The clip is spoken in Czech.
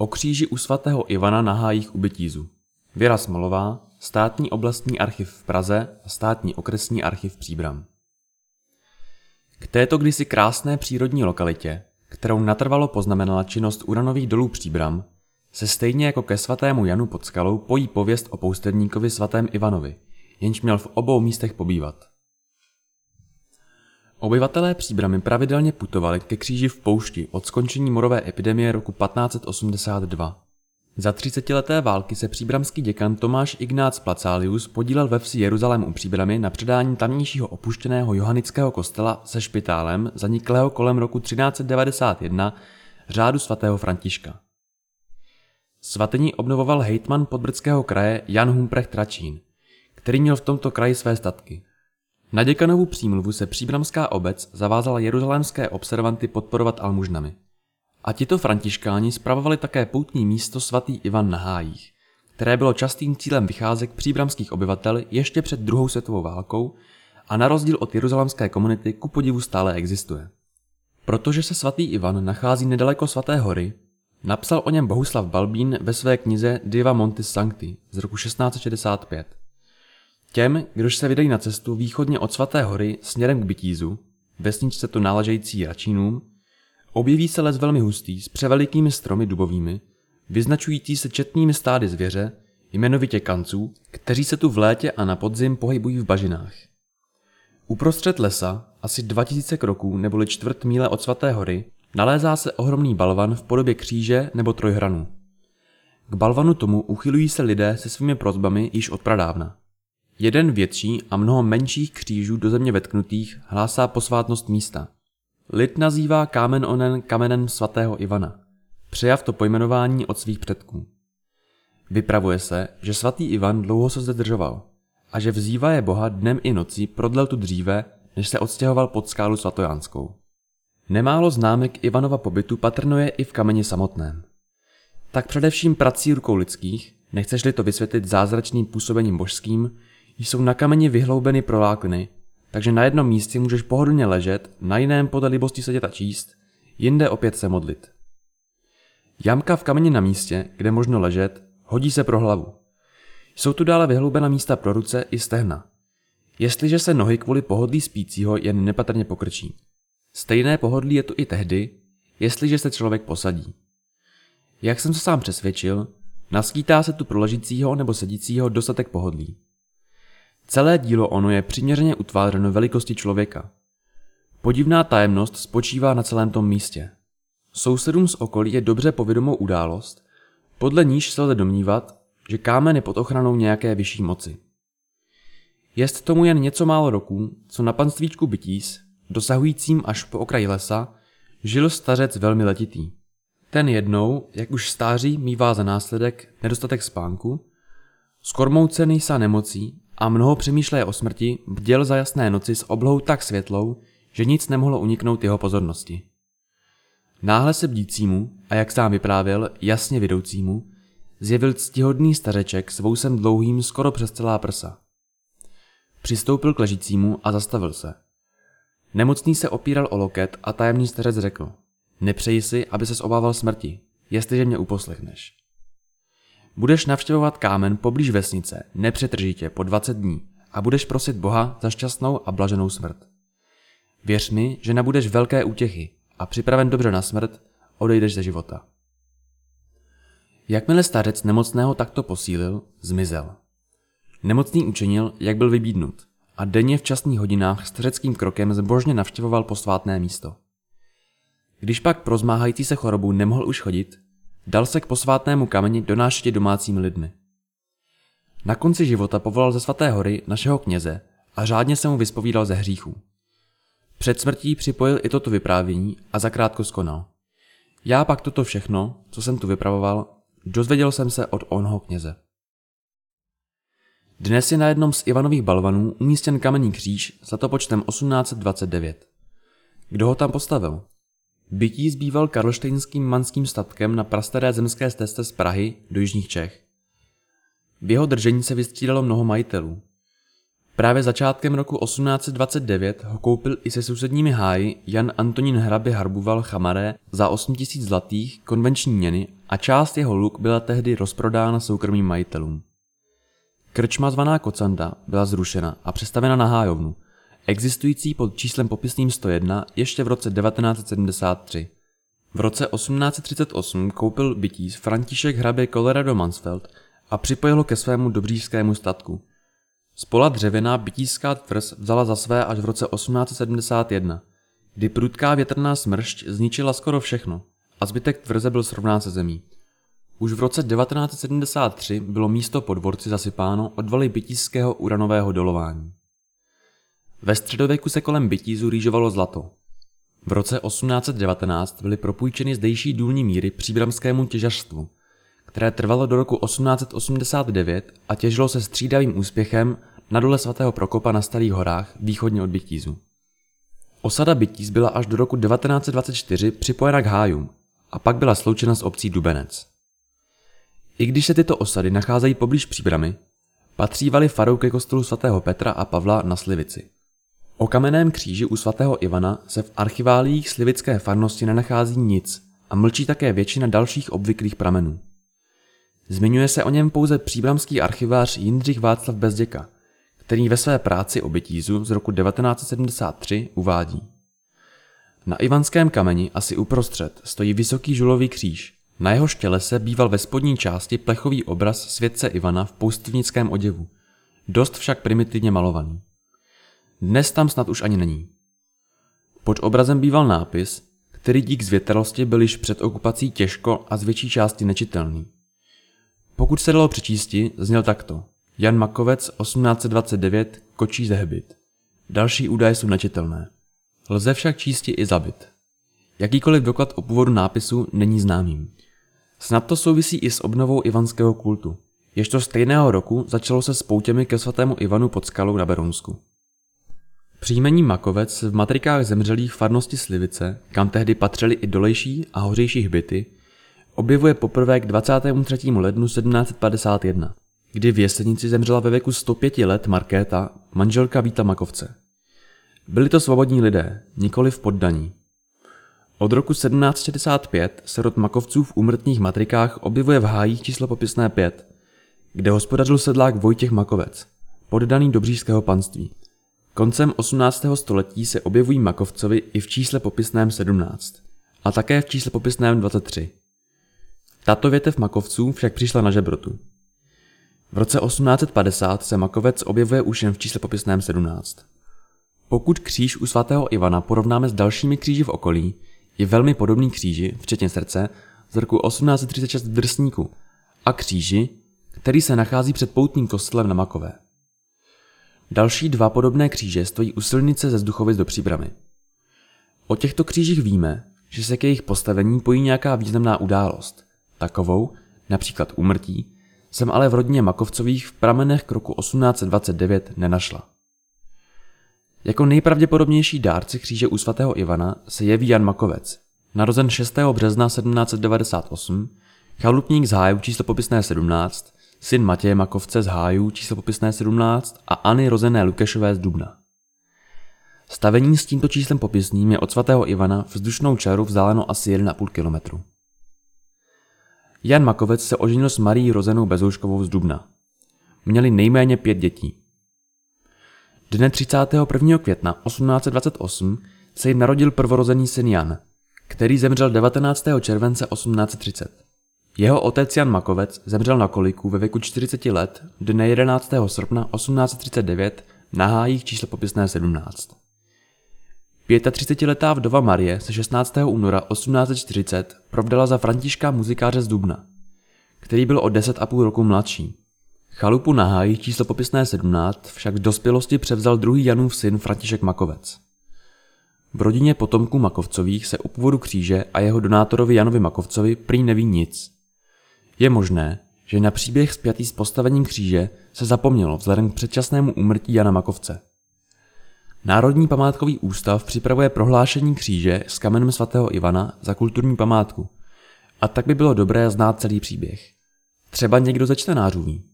O kříži u svatého Ivana na hájích u Bytízu. Věra Smolová, státní oblastní archiv v Praze a státní okresní archiv Příbram. K této kdysi krásné přírodní lokalitě, kterou natrvalo poznamenala činnost uranových dolů Příbram, se stejně jako ke svatému Janu pod skalou pojí pověst o poustevníkovi svatém Ivanovi, jenž měl v obou místech pobývat. Obyvatelé Příbramy pravidelně putovali ke kříži v poušti od skončení morové epidemie roku 1582. Za třicetileté války se příbramský děkan Tomáš Ignác Placálius podílel ve vsi Jeruzalém u Příbramy na předání tamnějšího opuštěného johanického kostela se špitálem zaniklého kolem roku 1391 řádu svatého Františka. Svatyni obnovoval hejtman podbrdského kraje Jan Humprecht Tračín, který měl v tomto kraji své statky. Na děkanovu přímluvu se příbramská obec zavázala jeruzalémské observanty podporovat almužnami. A tito františkáni spravovali také poutní místo svatý Ivan na Hájích, které bylo častým cílem vycházek příbramských obyvatel ještě před druhou světovou válkou a na rozdíl od jeruzalémské komunity ku podivu stále existuje. Protože se svatý Ivan nachází nedaleko svaté hory, napsal o něm Bohuslav Balbín ve své knize Diva Montis Sancti z roku 1665. Těm, kdož se vydají na cestu východně od svaté hory směrem k Bytízu, vesničce to náležející Račínům, objeví se les velmi hustý s převelikými stromy dubovými, vyznačující se četnými stády zvěře, jmenovitě kanců, kteří se tu v létě a na podzim pohybují v bažinách. Uprostřed lesa, asi 2000 kroků neboli čtvrt míle od svaté hory, nalézá se ohromný balvan v podobě kříže nebo trojhranu. K balvanu tomu uchylují se lidé se svými prozbami již od pradávna. Jeden větší a mnoho menších křížů do země vetknutých hlásá posvátnost místa. Lid nazývá kámen onen kamenem svatého Ivana. Přejav to pojmenování od svých předků. Vypravuje se, že svatý Ivan dlouho se zde držoval a že vzývá je boha dnem i nocí prodlel tu dříve, než se odstěhoval pod skálu svatojánskou. Nemálo známek Ivanova pobytu patrnuje i v kameni samotném. Tak především prací rukou lidských, nechceš-li to vysvětlit zázračným působením božským, jsou na kameni vyhloubeny prolákliny, takže na jednom místě můžeš pohodlně ležet, na jiném podle libosti sedět a číst, jinde opět se modlit. Jamka v kameni na místě, kde možno ležet, hodí se pro hlavu. Jsou tu dále vyhloubena místa pro ruce i stehna. Jestliže se nohy kvůli pohodlí spícího jen nepatrně pokrčí. Stejné pohodlí je tu i tehdy, jestliže se člověk posadí. Jak jsem se sám přesvědčil, naskýtá se tu pro ležícího nebo sedícího dostatek pohodlí. Celé dílo ono je přiměřeně utvářeno velikosti člověka. Podivná tajemnost spočívá na celém tom místě. Sousedům z okolí je dobře povědomou událost, podle níž se lze domnívat, že kámen je pod ochranou nějaké vyšší moci. Jest tomu jen něco málo roků, co na panstvíčku Bytís, dosahujícím až po okraji lesa, žil stařec velmi letitý. Ten jednou, jak už stáří mývá za následek nedostatek spánku, skormoucený sa nemocí a mnoho přemýšleje o smrti, bděl za jasné noci s oblohou tak světlou, že nic nemohlo uniknout jeho pozornosti. Náhle se bdícímu, a jak sám vyprávěl, jasně vidoucímu, zjevil ctihodný stařeček s vousem dlouhým skoro přes celá prsa. Přistoupil k ležícímu a zastavil se. Nemocný se opíral o loket a tajemný stařec řekl, nepřeji si, aby ses obával smrti, jestliže mě uposlechneš. Budeš navštěvovat kámen poblíž vesnice, nepřetržitě, po 20 dní a budeš prosit Boha za šťastnou a blaženou smrt. Věř mi, že nabudeš velké útěchy a připraven dobře na smrt, odejdeš ze života. Jakmile starec nemocného takto posílil, zmizel. Nemocný učinil, jak byl vybídnut a denně v časných hodinách stařeckým krokem zbožně navštěvoval posvátné místo. Když pak prozmáhající se chorobou nemohl už chodit, Dal se k posvátnému kameni donášeti domácími lidmi. Na konci života povolal ze svaté hory našeho kněze a řádně se mu vyspovídal ze hříchů. Před smrtí připojil i toto vyprávění a zakrátko skonal. Já pak toto všechno, co jsem tu vypravoval, dozvěděl jsem se od onho kněze. Dnes je na jednom z Ivanových balvanů umístěn kamenný kříž s letopočtem 1829. Kdo ho tam postavil? Bytí zbýval karlštejnským manským statkem na prastaré zemské stezce z Prahy do jižních Čech. V jeho držení se vystřídalo mnoho majitelů. Právě začátkem roku 1829 ho koupil i se sousedními háji Jan Antonín Hrabě Harbuval Chamaré za 8000 zlatých konvenční měny a část jeho luk byla tehdy rozprodána soukromým majitelům. Krčma zvaná Kocanda byla zrušena a přestavěna na hájovnu, existující pod číslem popisným 101 ještě v roce 1973. V roce 1838 koupil bytí František hrabě Colorado Mansfeld a připojil ho ke svému dobřížskému statku. Spola dřevěná bytíská tvrz vzala za své až v roce 1871, kdy prudká větrná smršť zničila skoro všechno a zbytek tvrze byl srovnán se zemí. Už v roce 1973 bylo místo po dvorci zasypáno odvaly bytíského uranového dolování. Ve středověku se kolem bytízu rýžovalo zlato. V roce 1819 byly propůjčeny zdejší důlní míry příbramskému těžařstvu, které trvalo do roku 1889 a těžilo se střídavým úspěchem na dole svatého Prokopa na Starých horách východně od Bytízu. Osada Bytíz byla až do roku 1924 připojena k hájům a pak byla sloučena s obcí Dubenec. I když se tyto osady nacházejí poblíž příbramy, patřívaly farou ke kostelu svatého Petra a Pavla na Slivici. O kamenném kříži u svatého Ivana se v archiválích slivické farnosti nenachází nic a mlčí také většina dalších obvyklých pramenů. Zmiňuje se o něm pouze příbramský archivář Jindřich Václav Bezděka, který ve své práci o Bytízu z roku 1973 uvádí. Na ivanském kameni asi uprostřed stojí vysoký žulový kříž. Na jeho štěle býval ve spodní části plechový obraz světce Ivana v poustivnickém oděvu, dost však primitivně malovaný. Dnes tam snad už ani není. Pod obrazem býval nápis, který dík zvětralosti byl již před okupací těžko a z větší části nečitelný. Pokud se dalo přečísti, zněl takto. Jan Makovec 1829 Kočí zehbit. Další údaje jsou nečitelné. Lze však čísti i zabit. Jakýkoliv doklad o původu nápisu není známým. Snad to souvisí i s obnovou ivanského kultu. Ještě stejného roku začalo se s poutěmi ke svatému Ivanu pod skalou na Berounsku. Příjmení Makovec v matrikách zemřelých farnosti Slivice, kam tehdy patřily i dolejší a hořejší hbyty, objevuje poprvé k 23. lednu 1751, kdy v Jesenici zemřela ve věku 105 let Markéta, manželka Víta Makovce. Byli to svobodní lidé, nikoli v poddaní. Od roku 1765 se rod Makovců v úmrtních matrikách objevuje v hájích číslo popisné 5, kde hospodařil sedlák Vojtěch Makovec, poddaný dobřížského panství. Koncem 18. století se objevují Makovcovi i v čísle popisném 17 a také v čísle popisném 23. Tato větev Makovců však přišla na žebrotu. V roce 1850 se Makovec objevuje už jen v čísle popisném 17. Pokud kříž u svatého Ivana porovnáme s dalšími kříži v okolí, je velmi podobný kříži, včetně srdce, z roku 1836 v Drsníku a kříži, který se nachází před poutním kostelem na Makové. Další dva podobné kříže stojí u silnice ze Zduchovic do Příbramy. O těchto křížích víme, že se k jejich postavení pojí nějaká významná událost. Takovou, například úmrtí, jsem ale v rodině Makovcových v pramenech k roku 1829 nenašla. Jako nejpravděpodobnější dárce kříže u svatého Ivana se jeví Jan Makovec, narozen 6. března 1798, chalupník z háju číslo popisné 17, syn Matěje Makovce z hájů číslo popisné 17 a Anny rozené Lukešové z Dubna. Stavení s tímto číslem popisným je od svatého Ivana vzdušnou čaru vzdáleno asi 1,5 kilometru. Jan Makovec se oženil s Marí rozenou Bezouškovou z Dubna. Měli nejméně pět dětí. Dne 31. května 1828 se jim narodil prvorozený syn Jan, který zemřel 19. července 1830. Jeho otec Jan Makovec zemřel na koliku ve věku 40 let dne 11. srpna 1839 na hájích číslo popisné 17. 35-letá vdova Marie se 16. února 1840 provdala za Františka muzikáře z Dubna, který byl o 10,5 roku mladší. Chalupu na hájích číslo popisné 17 však v dospělosti převzal druhý Janův syn František Makovec. V rodině potomků Makovcových se u původu kříže a jeho donátorovi Janovi Makovcovi prý neví nic. Je možné, že na příběh spjatý s postavením kříže se zapomnělo vzhledem k předčasnému úmrtí Jana Makovce. Národní památkový ústav připravuje prohlášení kříže s kamenem svatého Ivana za kulturní památku. A tak by bylo dobré znát celý příběh. Třeba někdo ze čtenářů ví.